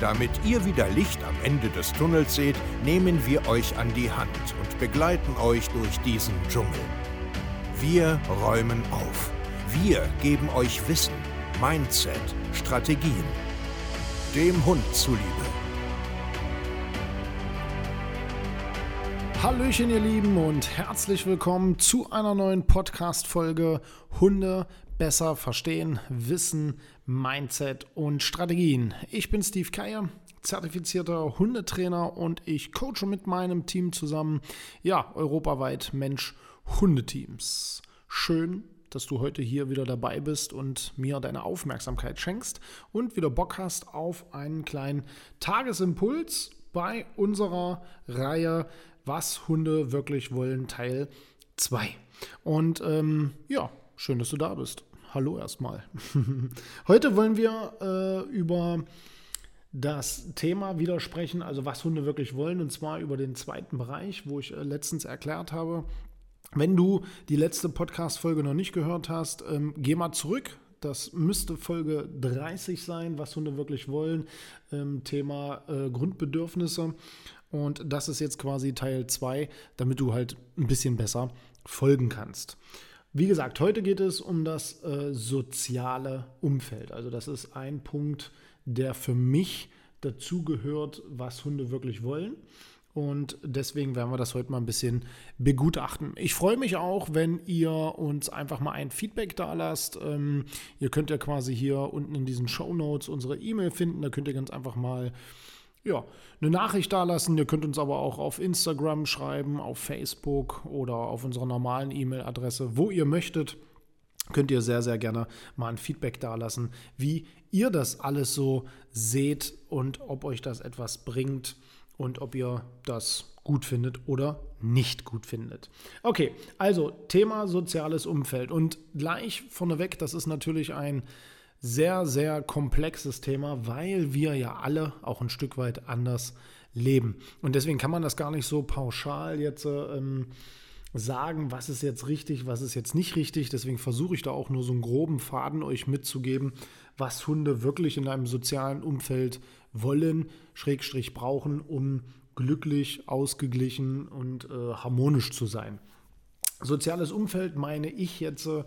Damit ihr wieder Licht am Ende des Tunnels seht, nehmen wir euch an die Hand und begleiten euch durch diesen Dschungel. Wir räumen auf. Wir geben euch Wissen, Mindset, Strategien. Dem Hund zuliebe. Hallöchen, ihr Lieben, und herzlich willkommen zu einer neuen Podcast-Folge Hunde besser verstehen, wissen, Mindset und Strategien. Ich bin Steve Keier, zertifizierter Hundetrainer und ich coache mit meinem Team zusammen, ja, europaweit Mensch-Hundeteams. Schön, dass du heute hier wieder dabei bist und mir deine Aufmerksamkeit schenkst und wieder Bock hast auf einen kleinen Tagesimpuls bei unserer Reihe Was Hunde wirklich wollen, Teil 2. Und ähm, ja, schön, dass du da bist hallo erstmal. Heute wollen wir äh, über das Thema wieder sprechen, also was Hunde wirklich wollen, und zwar über den zweiten Bereich, wo ich äh, letztens erklärt habe. Wenn du die letzte Podcast-Folge noch nicht gehört hast, ähm, geh mal zurück. Das müsste Folge 30 sein, was Hunde wirklich wollen. Ähm, Thema äh, Grundbedürfnisse. Und das ist jetzt quasi Teil 2, damit du halt ein bisschen besser folgen kannst. Wie gesagt, heute geht es um das äh, soziale Umfeld. Also das ist ein Punkt, der für mich dazugehört, was Hunde wirklich wollen. Und deswegen werden wir das heute mal ein bisschen begutachten. Ich freue mich auch, wenn ihr uns einfach mal ein Feedback da lasst. Ähm, ihr könnt ja quasi hier unten in diesen Show Notes unsere E-Mail finden. Da könnt ihr ganz einfach mal ja, eine Nachricht dalassen. Ihr könnt uns aber auch auf Instagram schreiben, auf Facebook oder auf unserer normalen E-Mail-Adresse, wo ihr möchtet. Könnt ihr sehr, sehr gerne mal ein Feedback dalassen, wie ihr das alles so seht und ob euch das etwas bringt und ob ihr das gut findet oder nicht gut findet. Okay, also Thema soziales Umfeld und gleich vorneweg, das ist natürlich ein sehr, sehr komplexes Thema, weil wir ja alle auch ein Stück weit anders leben. Und deswegen kann man das gar nicht so pauschal jetzt ähm, sagen, was ist jetzt richtig, was ist jetzt nicht richtig. Deswegen versuche ich da auch nur so einen groben Faden euch mitzugeben, was Hunde wirklich in einem sozialen Umfeld wollen, Schrägstrich brauchen, um glücklich, ausgeglichen und äh, harmonisch zu sein. Soziales Umfeld meine ich jetzt. Äh,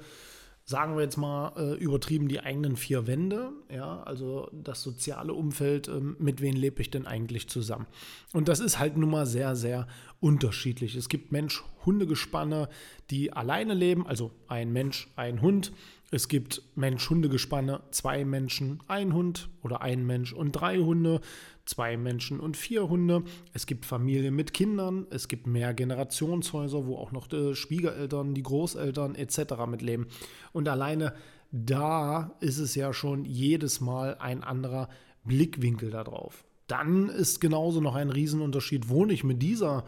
sagen wir jetzt mal äh, übertrieben die eigenen vier Wände, ja, also das soziale Umfeld, äh, mit wem lebe ich denn eigentlich zusammen? Und das ist halt nun mal sehr, sehr unterschiedlich. Es gibt Mensch-Hunde-Gespanne, die alleine leben, also ein Mensch, ein Hund. Es gibt Mensch-Hunde-Gespanne, zwei Menschen, ein Hund oder ein Mensch und drei Hunde, zwei Menschen und vier Hunde. Es gibt Familien mit Kindern, es gibt mehr Generationshäuser, wo auch noch die Schwiegereltern, die Großeltern etc. mitleben. Und alleine da ist es ja schon jedes Mal ein anderer Blickwinkel darauf. Dann ist genauso noch ein Riesenunterschied, wohne ich mit dieser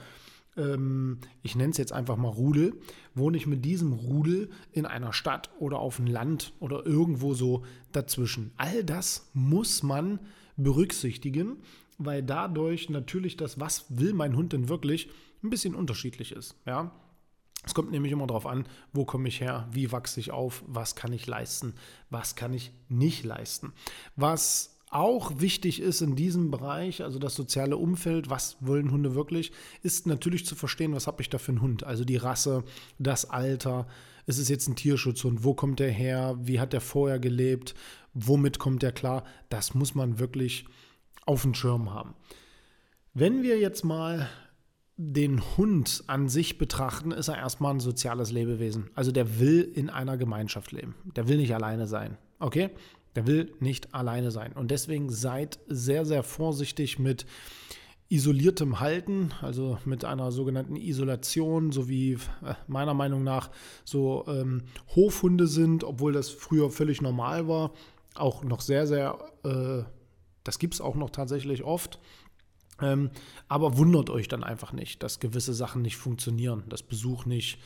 ähm, ich nenne es jetzt einfach mal Rudel, wohne ich mit diesem Rudel in einer Stadt oder auf dem Land oder irgendwo so dazwischen. All das muss man berücksichtigen, weil dadurch natürlich das, was will mein Hund denn wirklich, ein bisschen unterschiedlich ist. Ja? Es kommt nämlich immer darauf an, wo komme ich her, wie wachse ich auf, was kann ich leisten, was kann ich nicht leisten. Was auch wichtig ist in diesem Bereich, also das soziale Umfeld, was wollen Hunde wirklich, ist natürlich zu verstehen, was habe ich da für einen Hund. Also die Rasse, das Alter, ist es jetzt ein Tierschutzhund, wo kommt der her, wie hat der vorher gelebt, womit kommt der klar. Das muss man wirklich auf dem Schirm haben. Wenn wir jetzt mal den Hund an sich betrachten, ist er erstmal ein soziales Lebewesen. Also der will in einer Gemeinschaft leben. Der will nicht alleine sein. Okay? Der will nicht alleine sein. Und deswegen seid sehr, sehr vorsichtig mit isoliertem Halten, also mit einer sogenannten Isolation, so wie äh, meiner Meinung nach so ähm, Hofhunde sind, obwohl das früher völlig normal war. Auch noch sehr, sehr, äh, das gibt es auch noch tatsächlich oft. Ähm, aber wundert euch dann einfach nicht, dass gewisse Sachen nicht funktionieren, dass Besuch nicht äh,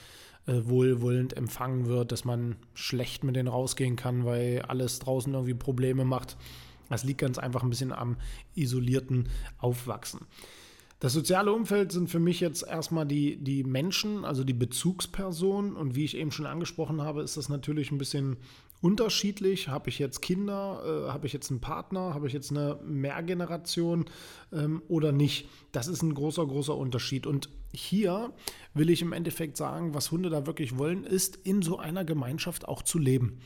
wohlwollend empfangen wird, dass man schlecht mit denen rausgehen kann, weil alles draußen irgendwie Probleme macht. Das liegt ganz einfach ein bisschen am isolierten Aufwachsen. Das soziale Umfeld sind für mich jetzt erstmal die, die Menschen, also die Bezugspersonen. Und wie ich eben schon angesprochen habe, ist das natürlich ein bisschen unterschiedlich. Habe ich jetzt Kinder, äh, habe ich jetzt einen Partner, habe ich jetzt eine Mehrgeneration ähm, oder nicht? Das ist ein großer, großer Unterschied. Und hier will ich im Endeffekt sagen, was Hunde da wirklich wollen, ist in so einer Gemeinschaft auch zu leben.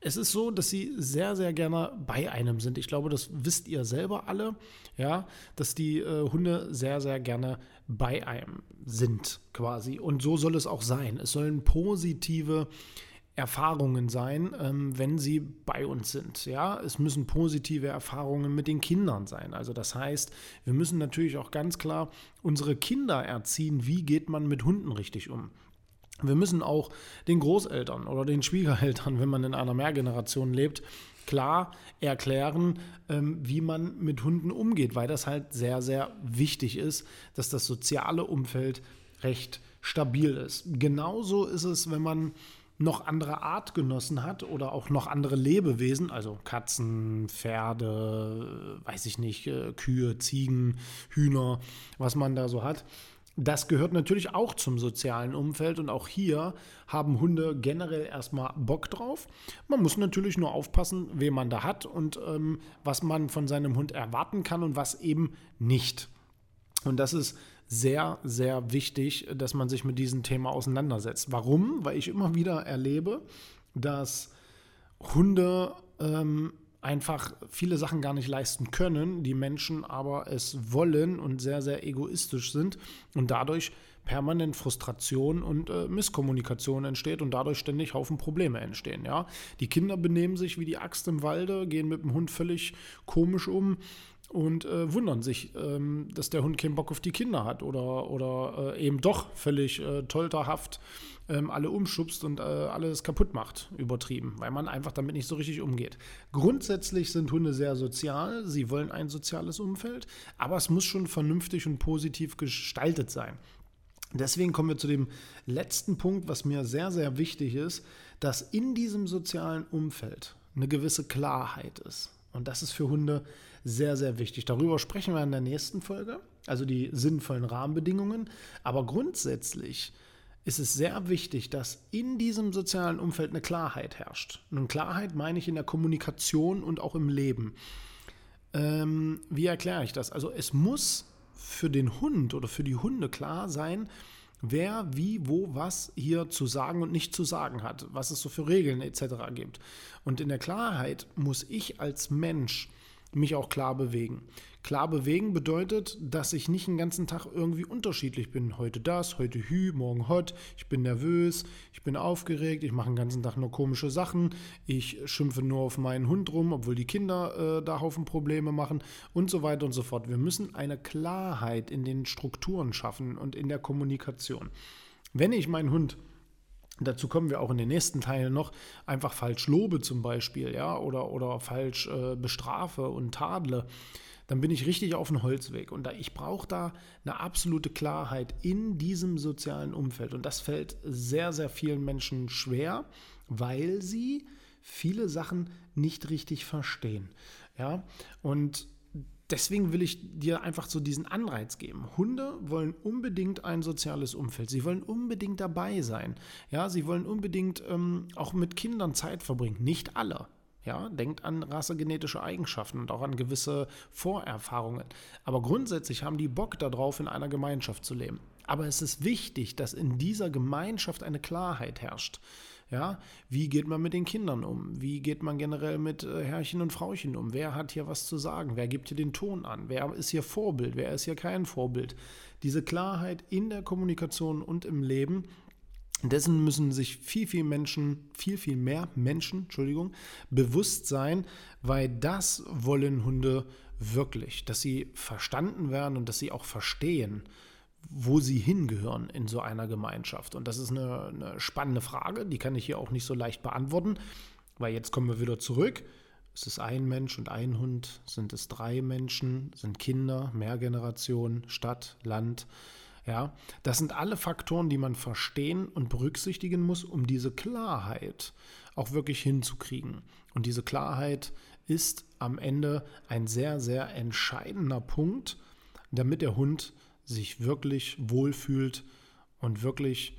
Es ist so, dass sie sehr, sehr gerne bei einem sind. Ich glaube, das wisst ihr selber alle, ja, dass die äh, Hunde sehr, sehr gerne bei einem sind, quasi. Und so soll es auch sein. Es sollen positive Erfahrungen sein, ähm, wenn sie bei uns sind. Ja, es müssen positive Erfahrungen mit den Kindern sein. Also das heißt, wir müssen natürlich auch ganz klar unsere Kinder erziehen, wie geht man mit Hunden richtig um. Wir müssen auch den Großeltern oder den Schwiegereltern, wenn man in einer Mehrgeneration lebt, klar erklären, ähm, wie man mit Hunden umgeht, weil das halt sehr, sehr wichtig ist, dass das soziale Umfeld recht stabil ist. Genauso ist es, wenn man noch andere Artgenossen hat oder auch noch andere Lebewesen, also Katzen, Pferde, weiß ich nicht, äh, Kühe, Ziegen, Hühner, was man da so hat. Das gehört natürlich auch zum sozialen Umfeld und auch hier haben Hunde generell erstmal Bock drauf. Man muss natürlich nur aufpassen, wen man da hat und ähm, was man von seinem Hund erwarten kann und was eben nicht. Und das ist sehr, sehr wichtig, dass man sich mit diesem Thema auseinandersetzt. Warum? Weil ich immer wieder erlebe, dass Hunde ähm, einfach viele Sachen gar nicht leisten können, die Menschen aber es wollen und sehr, sehr egoistisch sind und dadurch permanent Frustration und äh, Misskommunikation entsteht und dadurch ständig Haufen Probleme entstehen. Ja? Die Kinder benehmen sich wie die Axt im Walde, gehen mit dem Hund völlig komisch um und äh, wundern sich, ähm, dass der Hund keinen Bock auf die Kinder hat oder, oder äh, eben doch völlig äh, tolterhaft ähm, alle umschubst und äh, alles kaputt macht, übertrieben, weil man einfach damit nicht so richtig umgeht. Grundsätzlich sind Hunde sehr sozial, sie wollen ein soziales Umfeld, aber es muss schon vernünftig und positiv gestaltet sein. Deswegen kommen wir zu dem letzten Punkt, was mir sehr, sehr wichtig ist, dass in diesem sozialen Umfeld eine gewisse Klarheit ist. Und das ist für Hunde sehr, sehr wichtig. Darüber sprechen wir in der nächsten Folge, also die sinnvollen Rahmenbedingungen. Aber grundsätzlich ist es sehr wichtig, dass in diesem sozialen Umfeld eine Klarheit herrscht. Und Klarheit meine ich in der Kommunikation und auch im Leben. Ähm, wie erkläre ich das? Also es muss für den Hund oder für die Hunde klar sein, wer wie, wo, was hier zu sagen und nicht zu sagen hat, was es so für Regeln etc. gibt. Und in der Klarheit muss ich als Mensch mich auch klar bewegen. Klar bewegen bedeutet, dass ich nicht den ganzen Tag irgendwie unterschiedlich bin. Heute das, heute hü, morgen hot. Ich bin nervös, ich bin aufgeregt, ich mache den ganzen Tag nur komische Sachen. Ich schimpfe nur auf meinen Hund rum, obwohl die Kinder äh, da Haufen Probleme machen und so weiter und so fort. Wir müssen eine Klarheit in den Strukturen schaffen und in der Kommunikation. Wenn ich meinen Hund Dazu kommen wir auch in den nächsten Teilen noch. Einfach falsch lobe zum Beispiel, ja, oder, oder falsch äh, bestrafe und tadle. Dann bin ich richtig auf dem Holzweg. Und da, ich brauche da eine absolute Klarheit in diesem sozialen Umfeld. Und das fällt sehr, sehr vielen Menschen schwer, weil sie viele Sachen nicht richtig verstehen. Ja, und deswegen will ich dir einfach so diesen Anreiz geben. Hunde wollen unbedingt ein soziales Umfeld. Sie wollen unbedingt dabei sein. Ja, sie wollen unbedingt ähm, auch mit Kindern Zeit verbringen. Nicht alle. Ja, denkt an rassegenetische Eigenschaften und auch an gewisse Vorerfahrungen. Aber grundsätzlich haben die Bock darauf, in einer Gemeinschaft zu leben. Aber es ist wichtig, dass in dieser Gemeinschaft eine Klarheit herrscht. Ja, wie geht man mit den Kindern um? Wie geht man generell mit äh, Herrchen und Frauchen um? Wer hat hier was zu sagen? Wer gibt hier den Ton an? Wer ist hier Vorbild? Wer ist hier kein Vorbild? Diese Klarheit in der Kommunikation und im Leben, dessen müssen sich viel, viel Menschen, viel, viel mehr Menschen, Entschuldigung, bewusst sein, weil das wollen Hunde wirklich, dass sie verstanden werden und dass sie auch verstehen, wo sie hingehören in so einer Gemeinschaft. Und das ist eine, eine, spannende Frage, die kann ich hier auch nicht so leicht beantworten, weil jetzt kommen wir wieder zurück. Ist es ein Mensch und ein Hund? Sind es drei Menschen? Sind Kinder, Mehrgeneration, Stadt, Land? Ja, das sind alle Faktoren, die man verstehen und berücksichtigen muss, um diese Klarheit auch wirklich hinzukriegen. Und diese Klarheit ist am Ende ein sehr, sehr entscheidender Punkt, damit der Hund sich wirklich wohlfühlt und wirklich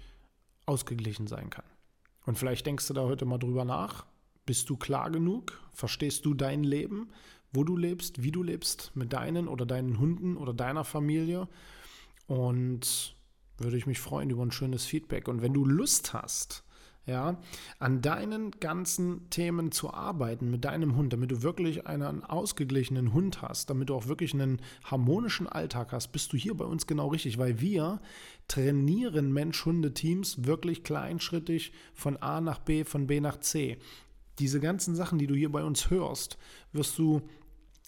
ausgeglichen sein kann. Und vielleicht denkst du da heute mal drüber nach. Bist du klar genug? Verstehst du dein Leben, wo du lebst, wie du lebst, mit deinen oder deinen Hunden oder deiner Familie? Und würde ich mich freuen über ein schönes Feedback. Und wenn du Lust hast, ja, an deinen ganzen Themen zu arbeiten mit deinem Hund, damit du wirklich einen ausgeglichenen Hund hast, damit du auch wirklich einen harmonischen Alltag hast, bist du hier bei uns genau richtig, weil wir trainieren Mensch-Hunde-Teams wirklich kleinschrittig von A nach B, von B nach C. Diese ganzen Sachen, die du hier bei uns hörst, wirst du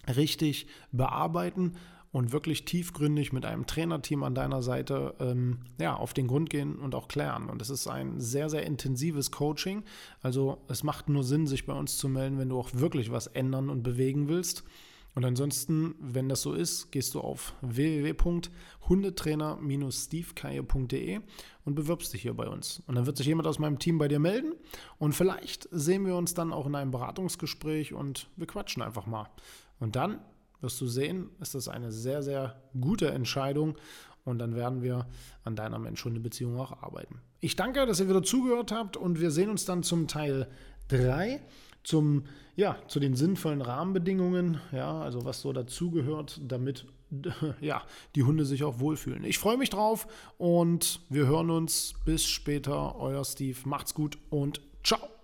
richtig bearbeiten und wirklich tiefgründig mit einem Trainerteam an deiner Seite ähm, ja, auf den Grund gehen und auch klären. Und es ist ein sehr, sehr intensives Coaching. Also es macht nur Sinn, sich bei uns zu melden, wenn du auch wirklich was ändern und bewegen willst. Und ansonsten, wenn das so ist, gehst du auf www.hundetrainer-stevekaye.de und bewirbst dich hier bei uns. Und dann wird sich jemand aus meinem Team bei dir melden und vielleicht sehen wir uns dann auch in einem Beratungsgespräch und wir quatschen einfach mal. Und dann wirst du sehen, ist das eine sehr, sehr gute Entscheidung und dann werden wir an deiner Mensch-Hunde-Beziehung auch arbeiten. Ich danke, dass ihr wieder zugehört habt und wir sehen uns dann zum Teil 3 zum, ja, zu den sinnvollen Rahmenbedingungen, ja, also was so dazugehört, damit ja, die Hunde sich auch wohlfühlen. Ich freue mich drauf und wir hören uns bis später. Euer Steve. Macht's gut und ciao.